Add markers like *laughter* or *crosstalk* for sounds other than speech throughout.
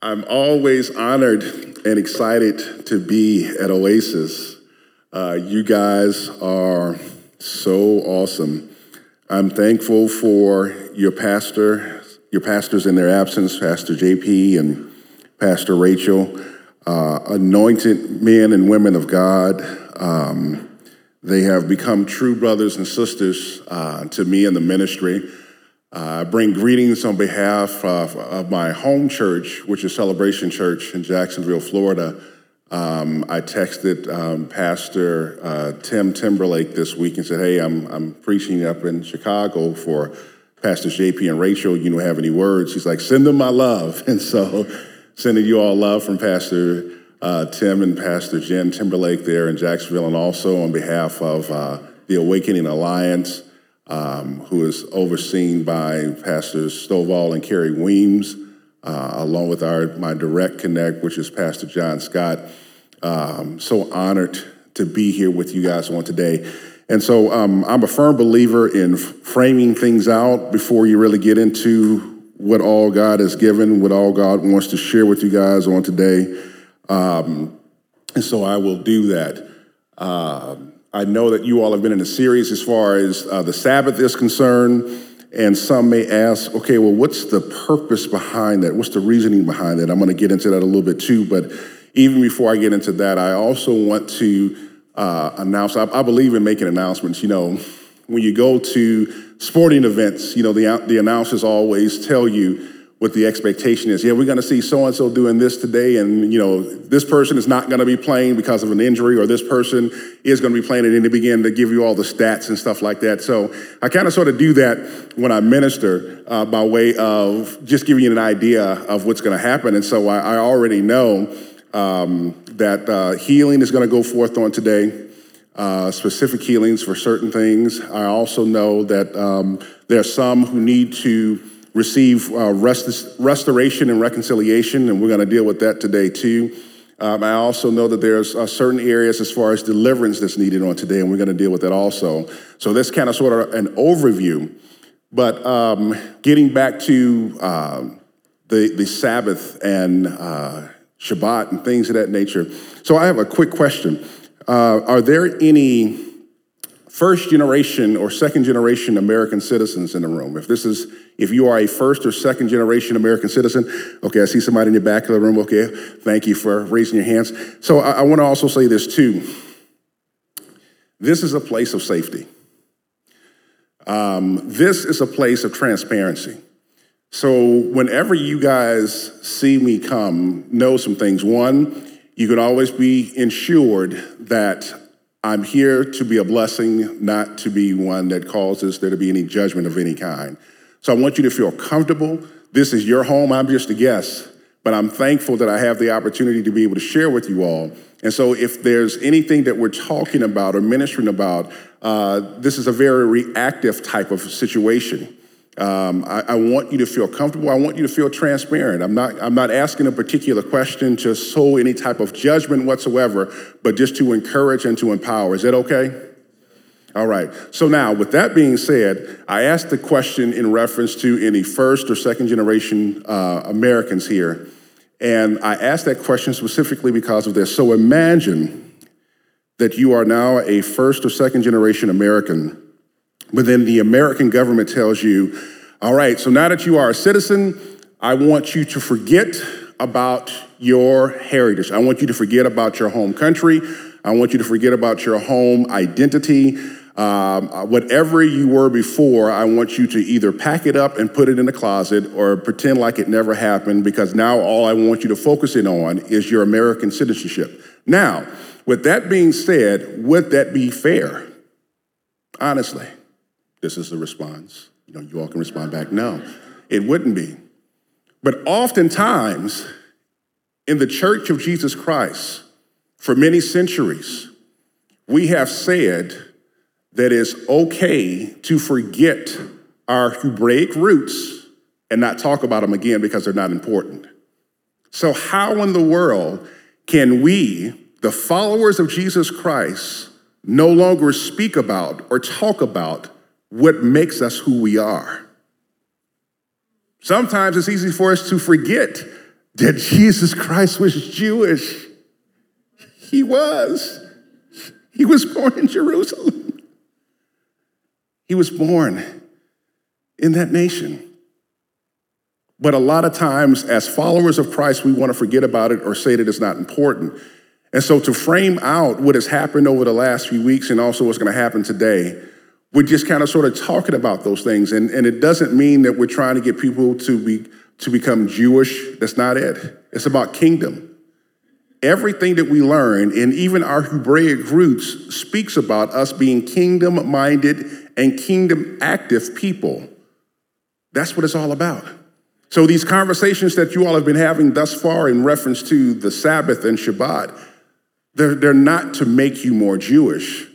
I'm always honored and excited to be at Oasis. Uh, you guys are so awesome. I'm thankful for your pastor, your pastors in their absence, Pastor JP and Pastor Rachel, uh, anointed men and women of God. Um, they have become true brothers and sisters uh, to me in the ministry. I bring greetings on behalf of, of, my home church, which is Celebration Church in Jacksonville, Florida. Um, I texted um, Pastor uh, Tim Timberlake this week and said, Hey, I'm, I'm preaching up in Chicago for Pastors JP and Rachel. You don't have any words? He's like, Send them my love. *laughs* And so, sending you all love from Pastor uh, Tim and Pastor Jen Timberlake there in Jacksonville, and also on behalf of uh, the Awakening Alliance um, who is overseen by Pastors Stovall and Kerri Weems, uh, along with our my direct connect, which is Pastor John Scott. Um, so honored to be here with you guys on today. And so um, I'm a firm believer in framing things out before you really get into what all God has given, what all God wants to share with you guys on today. Um, and so I will do that. Um, I know that you all have been in a series as far as uh, the Sabbath is concerned, and some may ask, okay, well, what's the purpose behind that? What's the reasoning behind that? I'm going to get into that a little bit too, but even before I get into that, I also want to uh, announce, I, I believe in making announcements. You know, when you go to sporting events, you know, the, the announcers always tell you, what the expectation is. Yeah, we're going to see so and so doing this today, and you know this person is not going to be playing because of an injury, or this person is going to be playing, and then they begin to give you all the stats and stuff like that. So I kind of sort of do that when I minister uh, by way of just giving you an idea of what's going to happen, and so I, I already know um, that uh, healing is going to go forth on today. Uh, specific healings for certain things. I also know that um, there are some who need to receive uh, rest- restoration and reconciliation, and we're going to deal with that today too. Um, I also know that there's uh, certain areas as far as deliverance that's needed on today, and we're going to deal with that also. So this kind of sort of an overview. But um, getting back to um, the the Sabbath and uh, Shabbat and things of that nature. So I have a quick question: uh, Are there any first generation or second generation American citizens in the room. If this is, if you are a first or second generation American citizen, okay, I see somebody in the back of the room. Okay, thank you for raising your hands. So I, I want to also say this too. This is a place of safety. Um, this is a place of transparency. So whenever you guys see me come, know some things. One, you can always be ensured that I'm here to be a blessing, not to be one that causes there to be any judgment of any kind. So I want you to feel comfortable. This is your home. I'm just a guest, but I'm thankful that I have the opportunity to be able to share with you all. And so if there's anything that we're talking about or ministering about, uh, this is a very reactive type of situation. Um, I, I, want you to feel comfortable. I want you to feel transparent. I'm not, I'm not asking a particular question to sow any type of judgment whatsoever, but just to encourage and to empower. Is that okay? All right. So now, with that being said, I asked the question in reference to any first or second generation uh, Americans here. And I asked that question specifically because of this. So imagine that you are now a first or second generation American but then the American government tells you, all right, so now that you are a citizen, I want you to forget about your heritage. I want you to forget about your home country. I want you to forget about your home identity. Um, whatever you were before, I want you to either pack it up and put it in the closet or pretend like it never happened because now all I want you to focus in on is your American citizenship. Now, with that being said, would that be fair? Honestly. This is the response. You know, you all can respond back, no, it wouldn't be. But oftentimes, in the church of Jesus Christ, for many centuries, we have said that it's okay to forget our Hebraic roots and not talk about them again because they're not important. So, how in the world can we, the followers of Jesus Christ, no longer speak about or talk about what makes us who we are? Sometimes it's easy for us to forget that *laughs* Jesus Christ was Jewish. He was. He was born in Jerusalem. He was born in that nation. But a lot of times, as followers of Christ, we want to forget about it or say that it's not important. And so, to frame out what has happened over the last few weeks and also what's going to happen today, we're just kind of sort of talking about those things. And, and it doesn't mean that we're trying to get people to, be, to become Jewish. That's not it. It's about kingdom. Everything that we learn, and even our Hebraic roots, speaks about us being kingdom minded and kingdom active people. That's what it's all about. So, these conversations that you all have been having thus far in reference to the Sabbath and Shabbat, they're, they're not to make you more Jewish,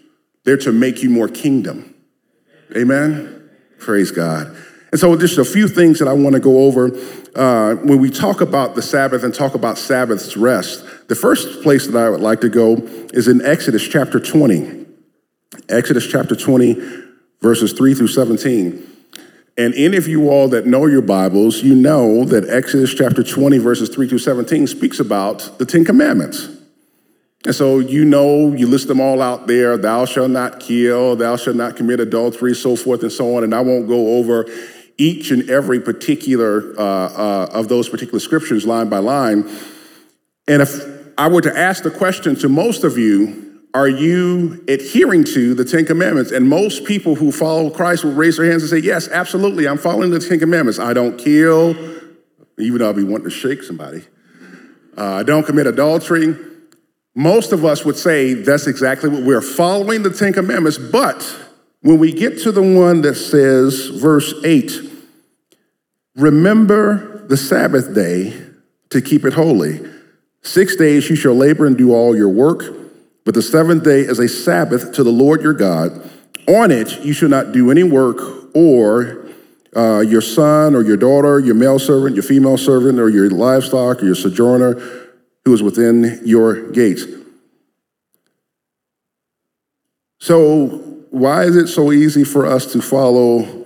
they're to make you more kingdom. Amen? Praise God. And so, just a few things that I want to go over uh, when we talk about the Sabbath and talk about Sabbath's rest. The first place that I would like to go is in Exodus chapter 20. Exodus chapter 20, verses 3 through 17. And any of you all that know your Bibles, you know that Exodus chapter 20, verses 3 through 17 speaks about the Ten Commandments. And so you know, you list them all out there thou shalt not kill, thou shalt not commit adultery, so forth and so on. And I won't go over each and every particular uh, uh, of those particular scriptures line by line. And if I were to ask the question to most of you, are you adhering to the Ten Commandments? And most people who follow Christ will raise their hands and say, Yes, absolutely, I'm following the Ten Commandments. I don't kill, even though I'll be wanting to shake somebody. Uh, I don't commit adultery. Most of us would say that's exactly what we're following the Ten Commandments. But when we get to the one that says, verse 8, remember the Sabbath day to keep it holy. Six days you shall labor and do all your work. But the seventh day is a Sabbath to the Lord your God. On it you shall not do any work, or uh, your son or your daughter, your male servant, your female servant, or your livestock, or your sojourner who is within your gates. So, why is it so easy for us to follow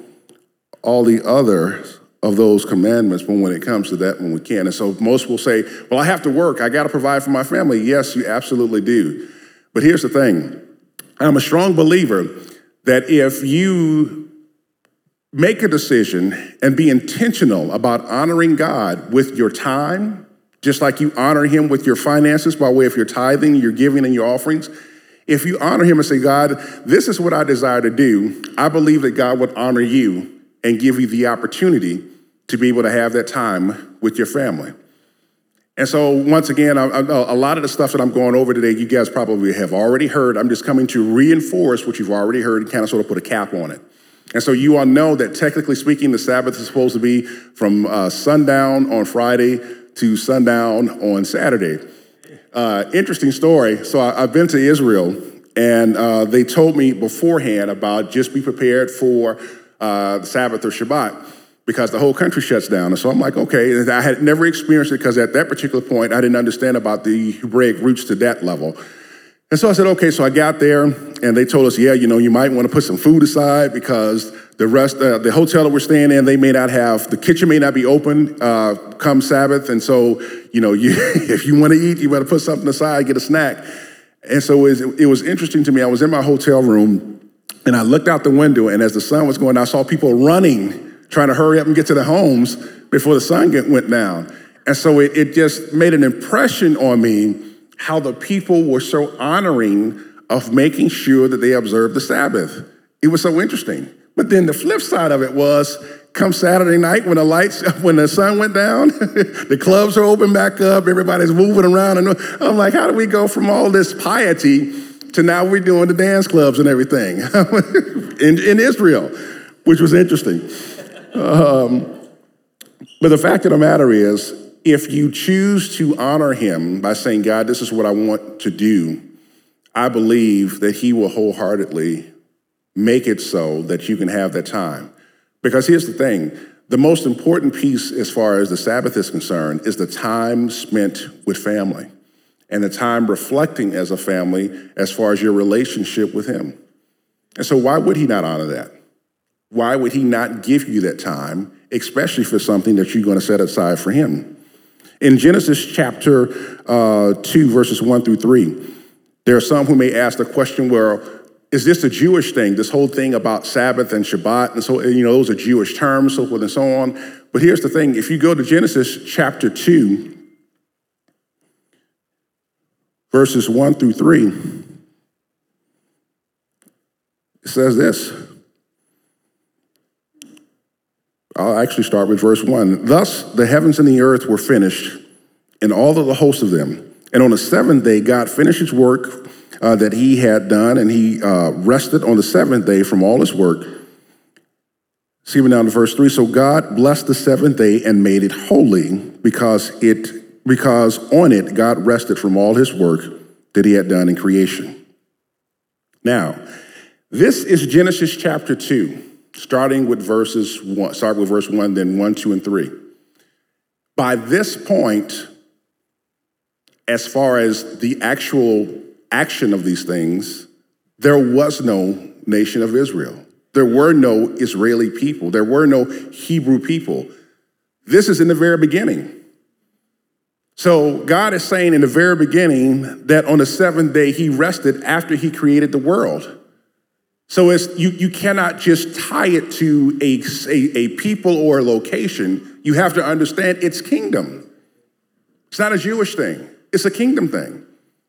all the other of those commandments but when it comes to that when we can and so most will say well i have to work i got to provide for my family yes you absolutely do but here's the thing I'm a strong believer that if you make a decision and be intentional about honoring God with your time, just like you honor Him with your finances by way of your tithing, your giving, and your offerings. If you honor Him and say, God, this is what I desire to do, I believe that God would honor you and give you the opportunity to be able to have that time with your family. And so, once again, a lot of the stuff that I'm going over today, you guys probably have already heard. I'm just coming to reinforce what you've already heard and kind of sort of put a cap on it. And so, you all know that technically speaking, the Sabbath is supposed to be from uh, sundown on Friday to sundown on Saturday. Uh, interesting story. So, I, have been to Israel, and uh, they told me beforehand about just be prepared for uh, the Sabbath or Shabbat because the whole country shuts down. And so I'm like, okay. And I had never experienced it because at that particular point, I didn't understand about the Hebraic roots to that level. And so I said, okay. So I got there and they told us, yeah, you know, you might want to put some food aside because the rest, uh, the hotel that we're staying in, they may not have, the kitchen may not be open uh, come Sabbath. And so, you know, *laughs* you, if you want to eat, you better put something aside, get a snack. And so it was, it was interesting to me. I was in my hotel room and I looked out the window and as the sun was going, I saw people running trying to hurry up and get to the homes before the sun get, went down. And so it, it just made an impression on me how the people were so honoring of making sure that they observed the Sabbath. It was so interesting. But then the flip side of it was come Saturday night when the lights, *laughs* when the sun went down, *laughs* the clubs are open back up, everybody's moving around. And I'm like, how do we go from all this piety to now we're doing the dance clubs and everything *laughs* in, in Israel, which was interesting. Um, But the fact of the matter is, if you choose to honor him by saying, God, this is what I want to do, I believe that he will wholeheartedly make it so that you can have that time. Because here's the thing the most important piece, as far as the Sabbath is concerned, is the time spent with family and the time reflecting as a family as far as your relationship with Him. And so, why would He not honor that? Why would He not give you that time, especially for something that you're going to set aside for Him? In Genesis chapter uh, 2, verses 1 through 3, there are some who may ask the question, well, is this a Jewish thing? This whole thing about Sabbath and Shabbat, and so, you know, those are Jewish terms, so forth and so on. But here's the thing if you go to Genesis chapter 2, verses 1 through 3, it says this. I'll actually start with verse 1. Thus the heavens and the earth were finished, and all of the hosts of them. And on the seventh day, God finished his work uh, that he had done, and he uh, rested on the seventh day from all his work. See down to verse 3. So God blessed the seventh day and made it holy because it because on it God rested from all his work that he had done in creation. Now, this is Genesis chapter 2, starting with verses 1, start with verse 1, then 1, 2, and 3. By this point, as far as the actual action of these things, there was no nation of Israel. There were no Israeli people. There were no Hebrew people. This is in the very beginning. So God is saying in the very beginning that on the seventh day he rested after he created the world. So you, you cannot just tie it to a, a, a people or a location. You have to understand its kingdom. It's not a Jewish thing, it's a kingdom thing.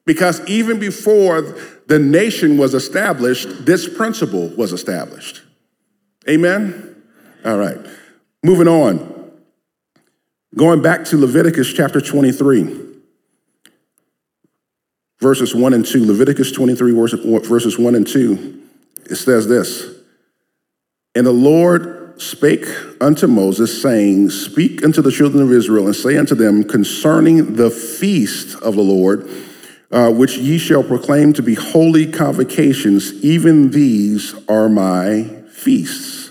Because even before the nation was established, this principle was established. Amen? All right. Moving on. Going back to Leviticus chapter 23, verses 1 and 2. Leviticus 23, verses 1 and 2. It says this And the Lord spake unto Moses, saying, Speak unto the children of Israel, and say unto them concerning the feast of the Lord uh, which ye shall proclaim to be holy convocations, even these are my feasts.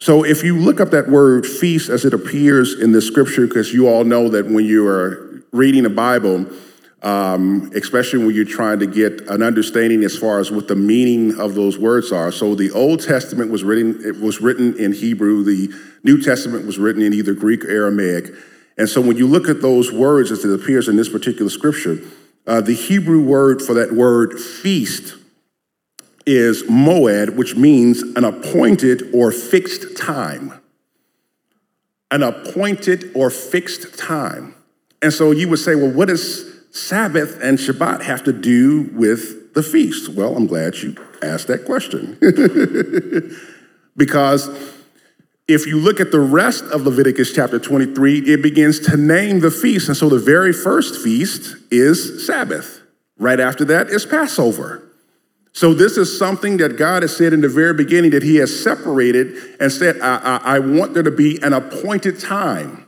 So, if you look up that word feast as it appears in the scripture, because you all know that when you are reading the Bible, um, especially when you're trying to get an understanding as far as what the meaning of those words are. So, the Old Testament was written; it was written in Hebrew. The New Testament was written in either Greek or Aramaic. And so when you look at those words as it appears in this particular scripture, uh, the Hebrew word for that word feast is moed, which means an appointed or fixed time. An appointed or fixed time. And so you would say, well, what does Sabbath and Shabbat have to do with the feast? Well, I'm glad you asked that question. *laughs* because if you look at the rest of Leviticus chapter 23, it begins to name the feast. And so the very first feast is Sabbath. Right after that is Passover. So this is something that God has said in the very beginning that He has separated and said, I, I, I want there to be an appointed time.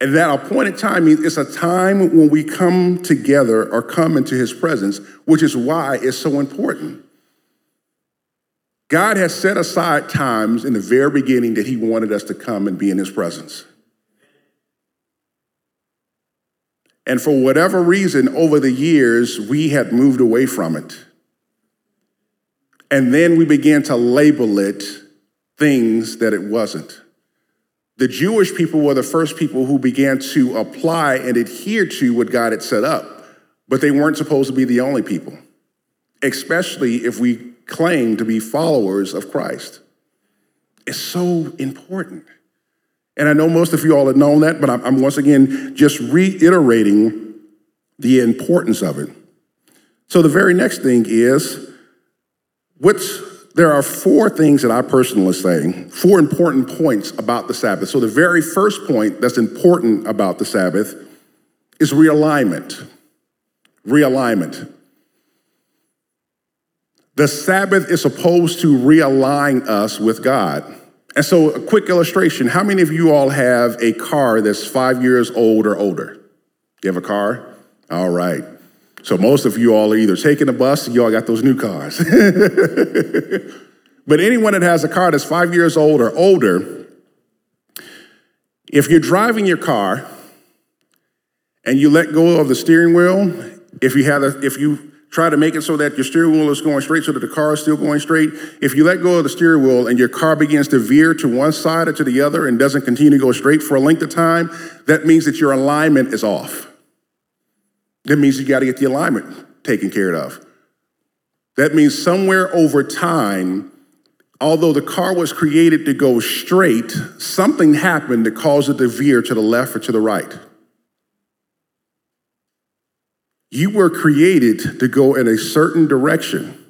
And that appointed time means it's a time when we come together or come into His presence, which is why it's so important. God has set aside times in the very beginning that He wanted us to come and be in His presence. And for whatever reason, over the years, we had moved away from it. And then we began to label it things that it wasn't. The Jewish people were the first people who began to apply and adhere to what God had set up, but they weren't supposed to be the only people, especially if we claim to be followers of Christ. It's so important. And I know most of you all have known that, but I'm once again just reiterating the importance of it. So the very next thing is what's there are four things that I personally say, four important points about the Sabbath. So the very first point that's important about the Sabbath is realignment. Realignment. The Sabbath is supposed to realign us with God. And so, a quick illustration how many of you all have a car that's five years old or older? You have a car? All right. So, most of you all are either taking a bus you all got those new cars. *laughs* but anyone that has a car that's five years old or older, if you're driving your car and you let go of the steering wheel, if you have a, if you try to make it so that your steering wheel is going straight so that the car is still going straight. If you let go of the steering wheel and your car begins to veer to one side or to the other and doesn't continue to go straight for a length of time, that means that your alignment is off. That means you got to get the alignment taken care of. That means somewhere over time, although the car was created to go straight, something happened that caused it to veer to the left or to the right. You were created to go in a certain direction,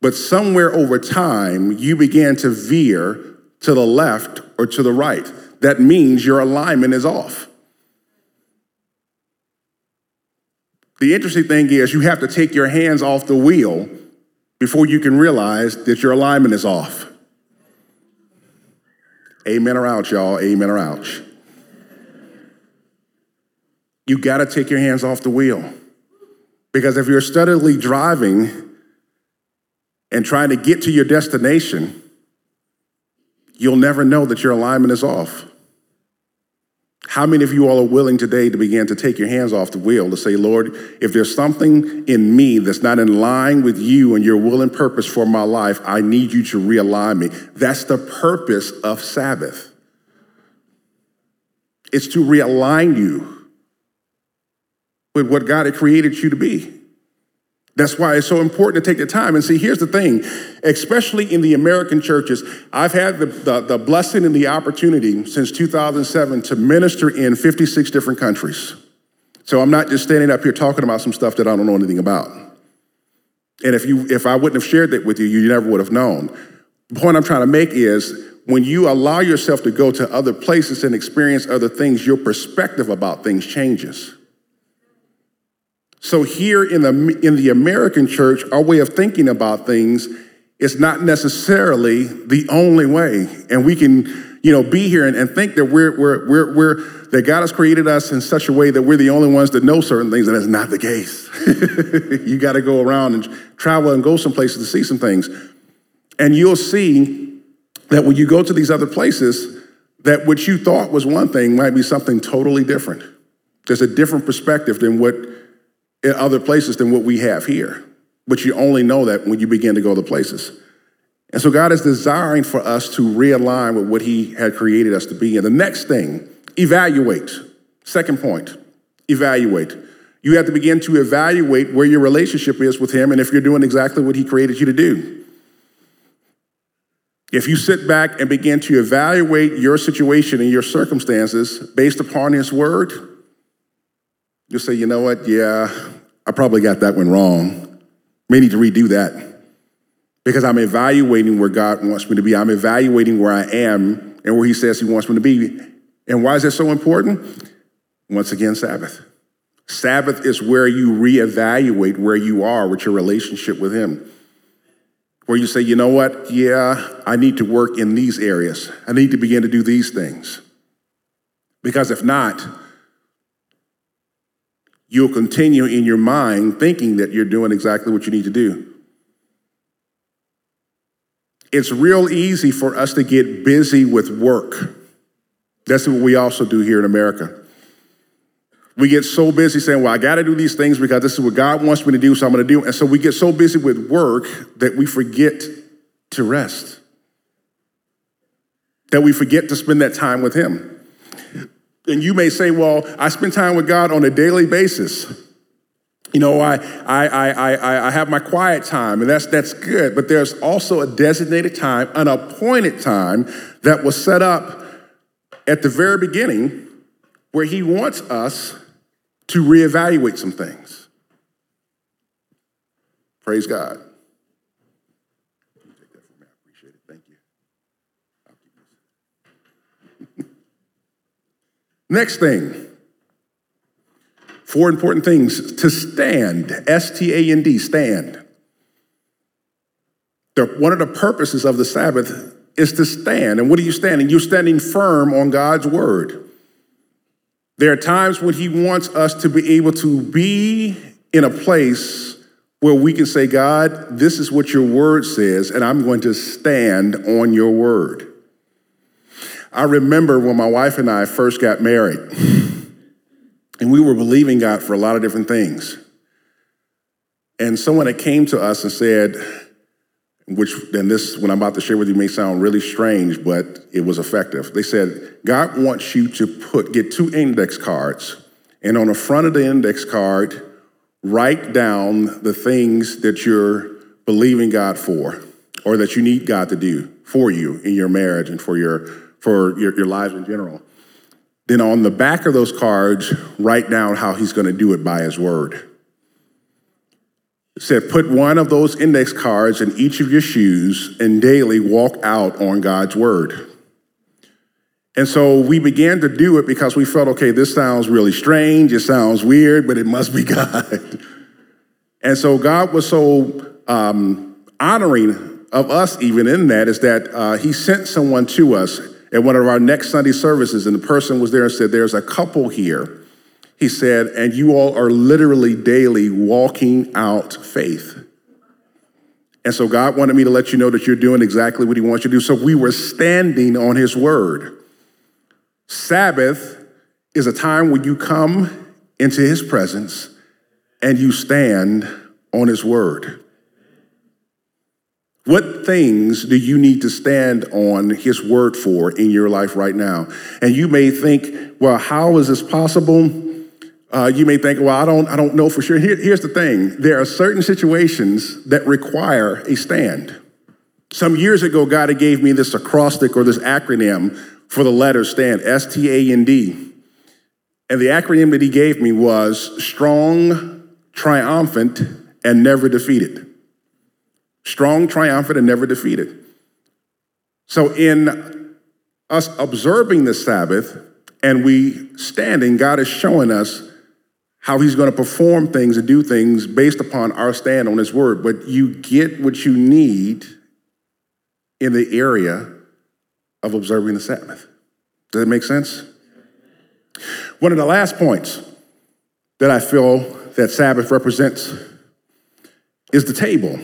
but somewhere over time, you began to veer to the left or to the right. That means your alignment is off. The interesting thing is, you have to take your hands off the wheel before you can realize that your alignment is off. Amen or ouch, y'all. Amen or ouch. You got to take your hands off the wheel. Because if you're steadily driving and trying to get to your destination, you'll never know that your alignment is off. How many of you all are willing today to begin to take your hands off the wheel to say, Lord, if there's something in me that's not in line with you and your will and purpose for my life, I need you to realign me? That's the purpose of Sabbath. It's to realign you with what God had created you to be. That's why it's so important to take the time. And see, here's the thing, especially in the American churches, I've had the, the, the, blessing and the opportunity since 2007 to minister in 56 different countries. So I'm not just standing up here talking about some stuff that I don't know anything about. And if, you, if I wouldn't have shared that with you, you never would have known. The point I'm trying to make is when you allow yourself to go to other places and experience other things, your perspective about things changes. So here in the in the American church, our way of thinking about things is not necessarily the only way, and we can you know be here and, and think that we're we're we're we're that God has created us in such a way that we're the only ones that know certain things, and that's not the case. *laughs* you got to go around and travel and go some places to see some things, and you'll see that when you go to these other places, that what you thought was one thing might be something totally different. There's a different perspective than what in other places than what we have here. But you only know that when you begin to go to places. And so God is desiring for us to realign with what He had created us to be. And the next thing, evaluate. Second point, evaluate. You have to begin to evaluate where your relationship is with Him and if you're doing exactly what He created you to do. If you sit back and begin to evaluate your situation and your circumstances based upon His Word, You'll say, you know what? Yeah, I probably got that one wrong. May need to redo that. Because I'm evaluating where God wants me to be. I'm evaluating where I am and where He says He wants me to be. And why is that so important? Once again, Sabbath. Sabbath is where you reevaluate where you are with your relationship with Him. Where you say, you know what? Yeah, I need to work in these areas. I need to begin to do these things. Because if not, you'll continue in your mind thinking that you're doing exactly what you need to do. It's real easy for us to get busy with work. That's what we also do here in America. We get so busy saying, Well, I got to do these things because this is what God wants me to do, so I'm going to do. And so we get so busy with work that we forget to rest, that we forget to spend that time with Him. And you may say, well, I spend time with God on a daily basis. You know, I, I, I, I, I have my quiet time, and that's, that's good. But there's also a designated time, an appointed time that was set up at the very beginning where He wants us to reevaluate some things. Praise God. Next thing, four important things to stand, S T A N D, stand. The, one of the purposes of the Sabbath is to stand. And what are you standing? You're standing firm on God's word. There are times when He wants us to be able to be in a place where we can say, God, this is what your word says, and I'm going to stand on your word. I remember when my wife and I first got married, *laughs* and we were believing God for a lot of different things. And someone that came to us and said, which then this, what I'm about to share with you, may sound really strange, but it was effective. They said, God wants you to put, get two index cards, and on the front of the index card, write down the things that you're believing God for, or that you need God to do for you in your marriage and for your for your, your lives in general. Then on the back of those cards, write down how he's going to do it by his word said, put one of those index cards in each of your shoes and daily walk out on God's word. And so we began to do it because we felt, okay, this sounds really strange, it sounds weird, but it must be *laughs* God. and so God was so um, honoring of us, even in that, is that uh, He sent someone to us at one of our next Sunday services, and the person was there and said, There's a couple here he said, and you all are literally daily walking out faith. And so God wanted me to let you know that you're doing exactly what He wants you to do. So we were standing on His word. Sabbath is a time when you come into His presence and you stand on His word. What things do you need to stand on His word for in your life right now? And you may think, well, how is this possible? Uh, you may think, well, I don't, I don't know for sure. Here, here's the thing there are certain situations that require a stand. Some years ago, God gave me this acrostic or this acronym for the letter stand S T A N D. And the acronym that He gave me was strong, triumphant, and never defeated. Strong, triumphant, and never defeated. So, in us observing the Sabbath and we standing, God is showing us how he's going to perform things and do things based upon our stand on his word. But you get what you need in the area of observing the Sabbath. Does that make sense? One of the last points that I feel that Sabbath represents is the table.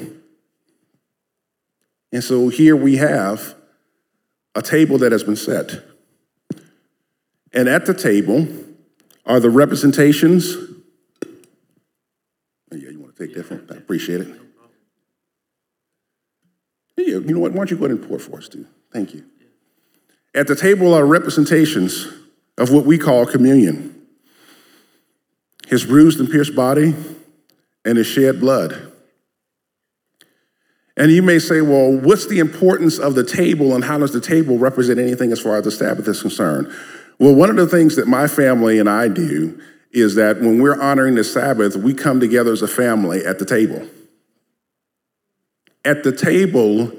And so here we have a table that has been set. And at the table, are the representations. Oh, yeah, you want to take that from? I appreciate it. Yeah, you know what? Why don't you go ahead and pour for us, too? Thank you. At the table are representations of what we call communion his bruised and pierced body and his shed blood. And you may say, well, what's the importance of the table and how does the table represent anything as far as the Sabbath is concerned? Well, one of the things that my family and I do is that when we're honoring the Sabbath, we come together as a family at the table. At the table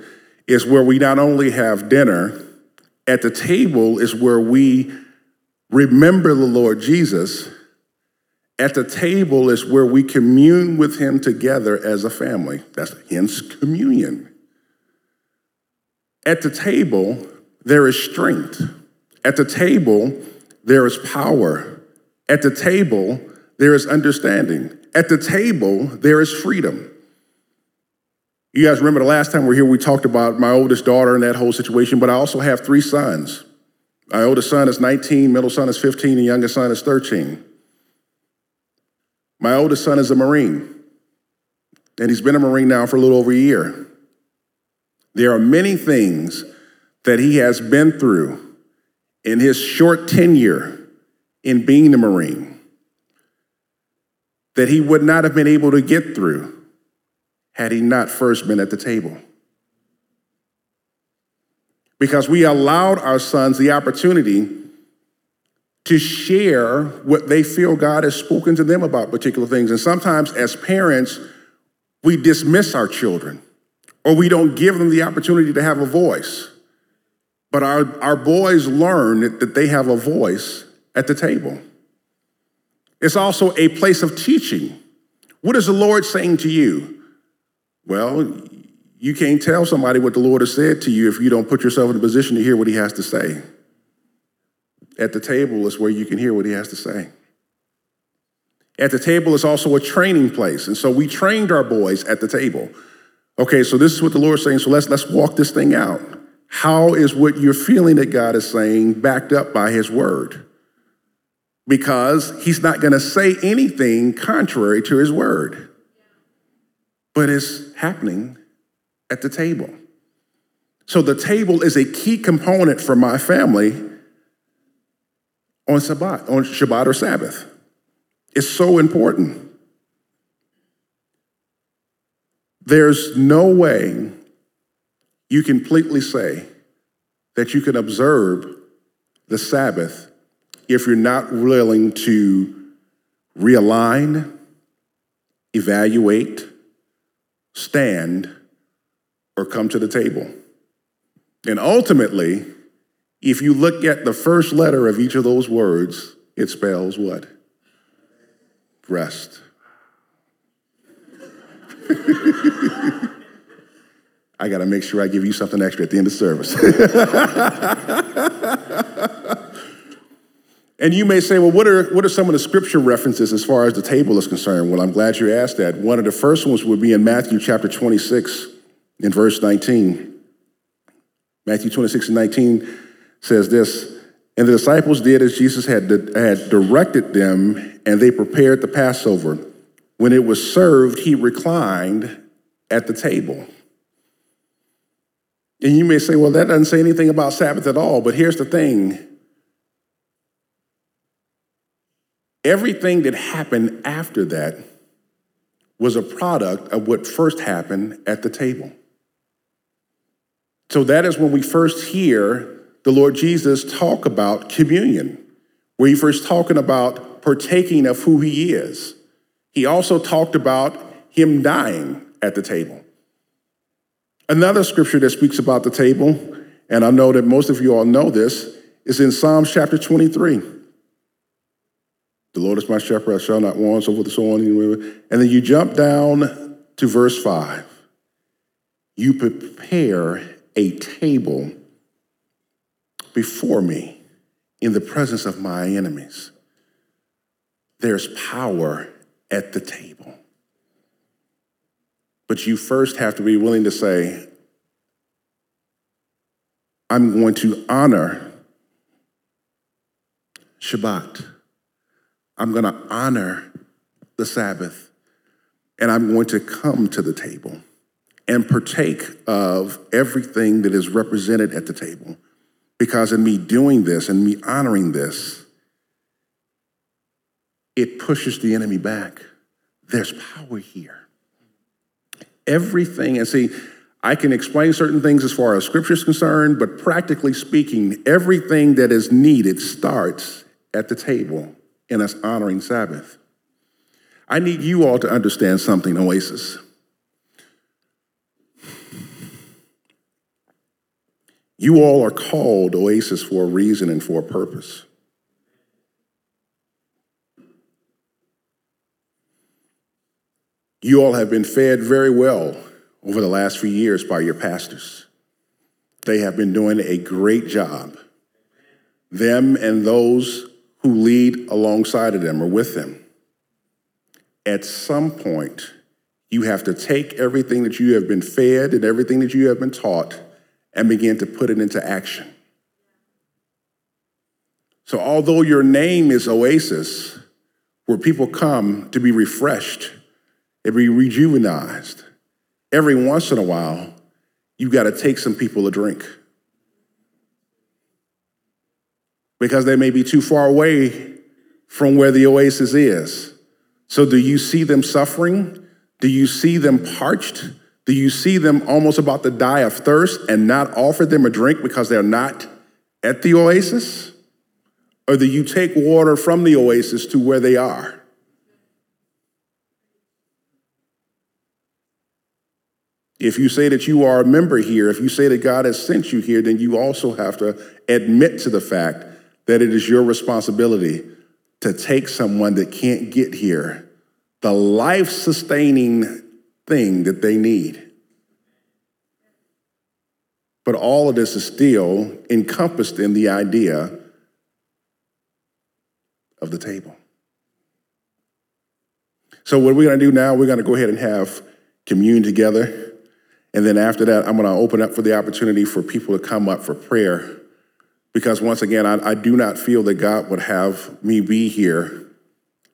is where we not only have dinner, at the table is where we remember the Lord Jesus. At the table is where we commune with him together as a family. That's hence communion. At the table, there is strength. At the table, there is power. At the table, there is understanding. At the table, there is freedom. You guys remember the last time we were here, we talked about my oldest daughter and that whole situation, but I also have three sons. My oldest son is 19, middle son is 15, and youngest son is 13. My oldest son is a Marine, and he's been a Marine now for a little over a year. There are many things that he has been through in his short tenure in being a Marine that he would not have been able to get through had he not first been at the table. Because we allowed our sons the opportunity to share what they feel God has spoken to them about particular things. And sometimes, as parents, we dismiss our children or we don't give them the opportunity to have a voice. But our, our boys learn that they have a voice at the table. It's also a place of teaching. What is the Lord saying to you? Well, You can't tell somebody what the Lord has said to you if you don't put yourself in a position to hear what He has to say. At the table is where you can hear what He has to say. At the table is also a training place. And so we trained our boys at the table. Okay, so this is what the Lord's saying. So let's let's walk this thing out. How is what you're feeling that God is saying backed up by his word? Because he's not going to say anything contrary to his word. But it's happening at the table. So the table is a key component for my family on Shabbat, on Shabbat or Sabbath. It's so important. There's no way you completely say that you can observe the Sabbath if you're not willing to realign, evaluate, stand, or come to the table. And ultimately, if you look at the first letter of each of those words, it spells what? Rest. *laughs* I got to make sure I give you something extra at the end of service. *laughs* and you may say, well, what are, what are some of the scripture references as far as the table is concerned? Well, I'm glad you asked that. One of the first ones would be in Matthew chapter 26, in verse 19. Matthew 26 and 19 says this And the disciples did as Jesus had, had directed them, and they prepared the Passover. When it was served, he reclined at the table. And you may say, well, that doesn't say anything about Sabbath at all. But here's the thing everything that happened after that was a product of what first happened at the table. So that is when we first hear the Lord Jesus talk about communion, where he first talking about partaking of who he is. He also talked about him dying at the table. Another scripture that speaks about the table, and I know that most of you all know this, is in Psalms chapter 23. The Lord is my shepherd, I shall not want, so forth and so on. And then you jump down to verse 5. You prepare a table before me in the presence of my enemies. There's power at the table. But you first have to be willing to say, I'm going to honor Shabbat. I'm going to honor the Sabbath. And I'm going to come to the table and partake of everything that is represented at the table. Because in me doing this and me honoring this, it pushes the enemy back. There's power here. Everything, and see, I can explain certain things as far as scripture is concerned, but practically speaking, everything that is needed starts at the table in us honoring Sabbath. I need you all to understand something, Oasis. You all are called Oasis for a reason and for a purpose. You all have been fed very well over the last few years by your pastors. They have been doing a great job. Them and those who lead alongside of them or with them. At some point, you have to take everything that you have been fed and everything that you have been taught and begin to put it into action. So, although your name is Oasis, where people come to be refreshed and be rejuvenized, every once in a while, you've got to take some people a drink. Because they may be too far away from where the oasis is. So, do you see them suffering? Do you see them parched? Do you see them almost about to die of thirst and not offer them a drink because they're not at the oasis? Or do you take water from the oasis to where they are? If you say that you are a member here, if you say that God has sent you here, then you also have to admit to the fact that it is your responsibility to take someone that can't get here the life sustaining thing that they need. But all of this is still encompassed in the idea of the table. So, what we're going to do now, we're going to go ahead and have communion together. And then after that, I'm going to open up for the opportunity for people to come up for prayer. Because once again, I, I do not feel that God would have me be here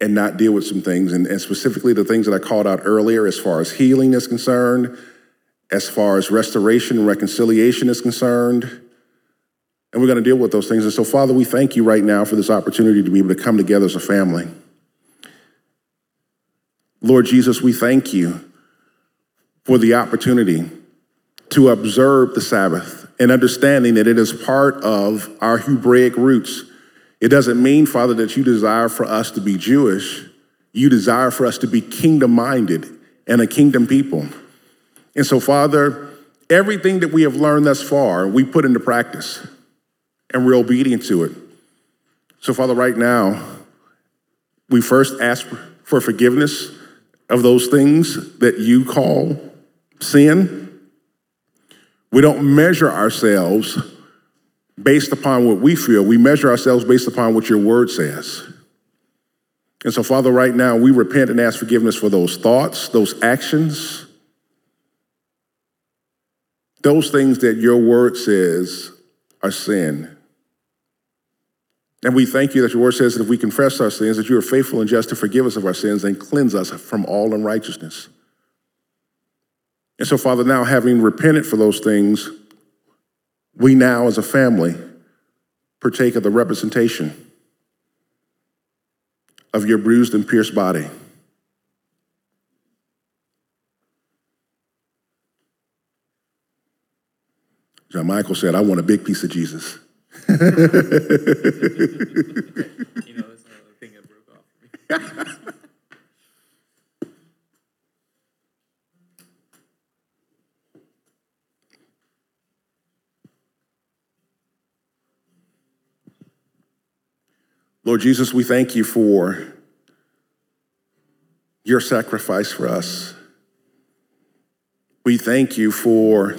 and not deal with some things, and, and specifically the things that I called out earlier as far as healing is concerned, as far as restoration and reconciliation is concerned. And we're going to deal with those things. And so, Father, we thank you right now for this opportunity to be able to come together as a family. Lord Jesus, we thank you for the opportunity to observe the Sabbath and understanding that it is part of our Hebraic roots. It doesn't mean, Father, that you desire for us to be Jewish. You desire for us to be kingdom minded and a kingdom people. And so, Father, everything that we have learned thus far, we put into practice and we're obedient to it. So, Father, right now, we first ask for forgiveness of those things that you call sin. We don't measure ourselves based upon what we feel, we measure ourselves based upon what your word says. And so, Father, right now, we repent and ask forgiveness for those thoughts, those actions, those things that your word says are sin. And we thank you that your word says that if we confess our sins, that you are faithful and just to forgive us of our sins and cleanse us from all unrighteousness. And so, Father, now having repented for those things, we now as a family partake of the representation of your bruised and pierced body. John Michael said, I want a big piece of Jesus. *laughs* you know, that's another thing that broke off. *laughs* Lord Jesus, we thank you for your sacrifice for us. We thank you for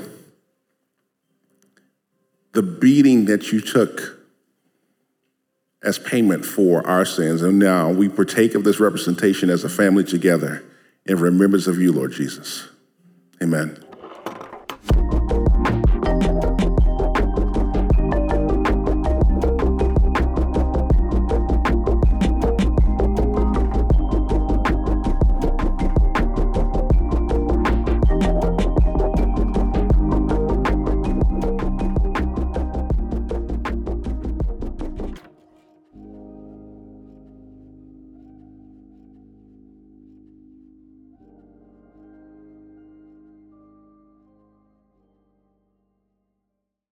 the beating that you took as payment for our sins. And now we partake of this representation as a family together in remembrance of you, Lord Jesus. Amen.